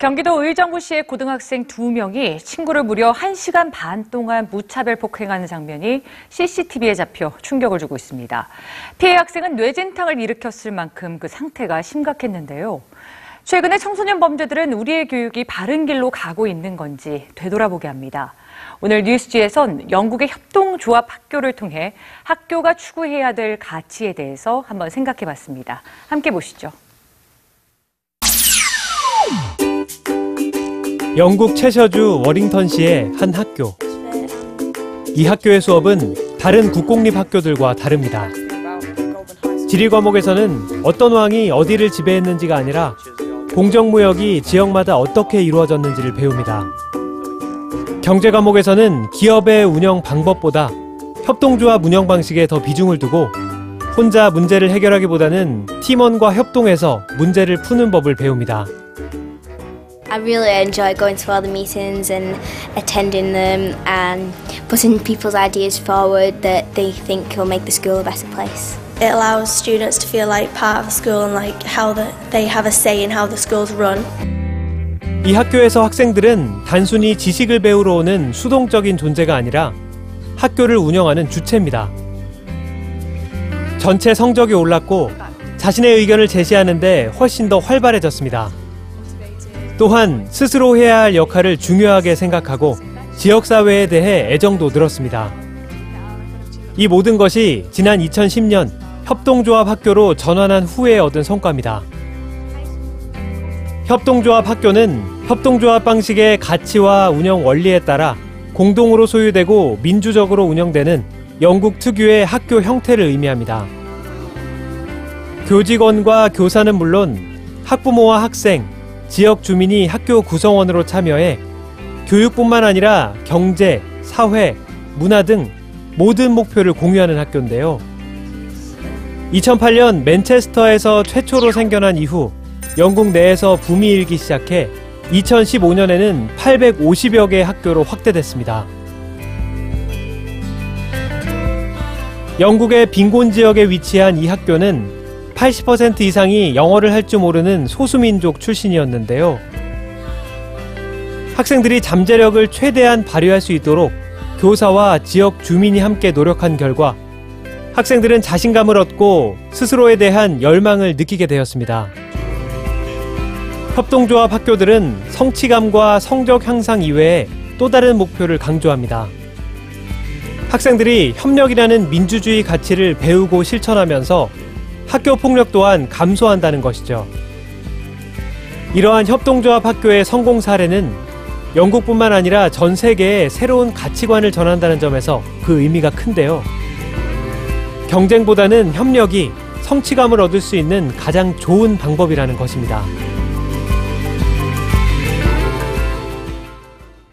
경기도 의정부시의 고등학생 두명이 친구를 무려 1시간 반 동안 무차별 폭행하는 장면이 CCTV에 잡혀 충격을 주고 있습니다. 피해 학생은 뇌진탕을 일으켰을 만큼 그 상태가 심각했는데요. 최근에 청소년 범죄들은 우리의 교육이 바른 길로 가고 있는 건지 되돌아보게 합니다. 오늘 뉴스지에선 영국의 협동조합 학교를 통해 학교가 추구해야 될 가치에 대해서 한번 생각해 봤습니다. 함께 보시죠. 영국 채셔주 워링턴시의 한 학교. 이 학교의 수업은 다른 국공립 학교들과 다릅니다. 지리 과목에서는 어떤 왕이 어디를 지배했는지가 아니라 공정무역이 지역마다 어떻게 이루어졌는지를 배웁니다. 경제 과목에서는 기업의 운영 방법보다 협동조합 운영 방식에 더 비중을 두고 혼자 문제를 해결하기보다는 팀원과 협동해서 문제를 푸는 법을 배웁니다. I really enjoy going to all the meetings and attending them and putting people's ideas forward that they think will make the school a better place. It allows students to feel like part of the school and like how the, they have a say in how the school's run. 이 학교에서 학생들은 단순히 지식을 배우러 오는 수동적인 존재가 아니라 학교를 운영하는 주체입니다. 전체 성적이 올랐고 자신의 의견을 제시하는데 훨씬 더 활발해졌습니다. 또한 스스로 해야 할 역할을 중요하게 생각하고 지역사회에 대해 애정도 늘었습니다. 이 모든 것이 지난 2010년 협동조합 학교로 전환한 후에 얻은 성과입니다. 협동조합 학교는 협동조합 방식의 가치와 운영 원리에 따라 공동으로 소유되고 민주적으로 운영되는 영국 특유의 학교 형태를 의미합니다. 교직원과 교사는 물론 학부모와 학생, 지역 주민이 학교 구성원으로 참여해 교육뿐만 아니라 경제, 사회, 문화 등 모든 목표를 공유하는 학교인데요. 2008년 맨체스터에서 최초로 생겨난 이후 영국 내에서 붐이 일기 시작해 2015년에는 850여 개의 학교로 확대됐습니다. 영국의 빈곤 지역에 위치한 이 학교는 80% 이상이 영어를 할 줄 모르는 소수민족 출신이었는데요. 학생들이 잠재력을 최대한 발휘할 수 있도록 교사와 지역 주민이 함께 노력한 결과 학생들은 자신감을 얻고 스스로에 대한 열망을 느끼게 되었습니다. 협동조합 학교들은 성취감과 성적 향상 이외에 또 다른 목표를 강조합니다. 학생들이 협력이라는 민주주의 가치를 배우고 실천하면서 학교 폭력 또한 감소한다는 것이죠. 이러한 협동조합 학교의 성공 사례는 영국뿐만 아니라 전 세계에 새로운 가치관을 전한다는 점에서 그 의미가 큰데요. 경쟁보다는 협력이 성취감을 얻을 수 있는 가장 좋은 방법이라는 것입니다.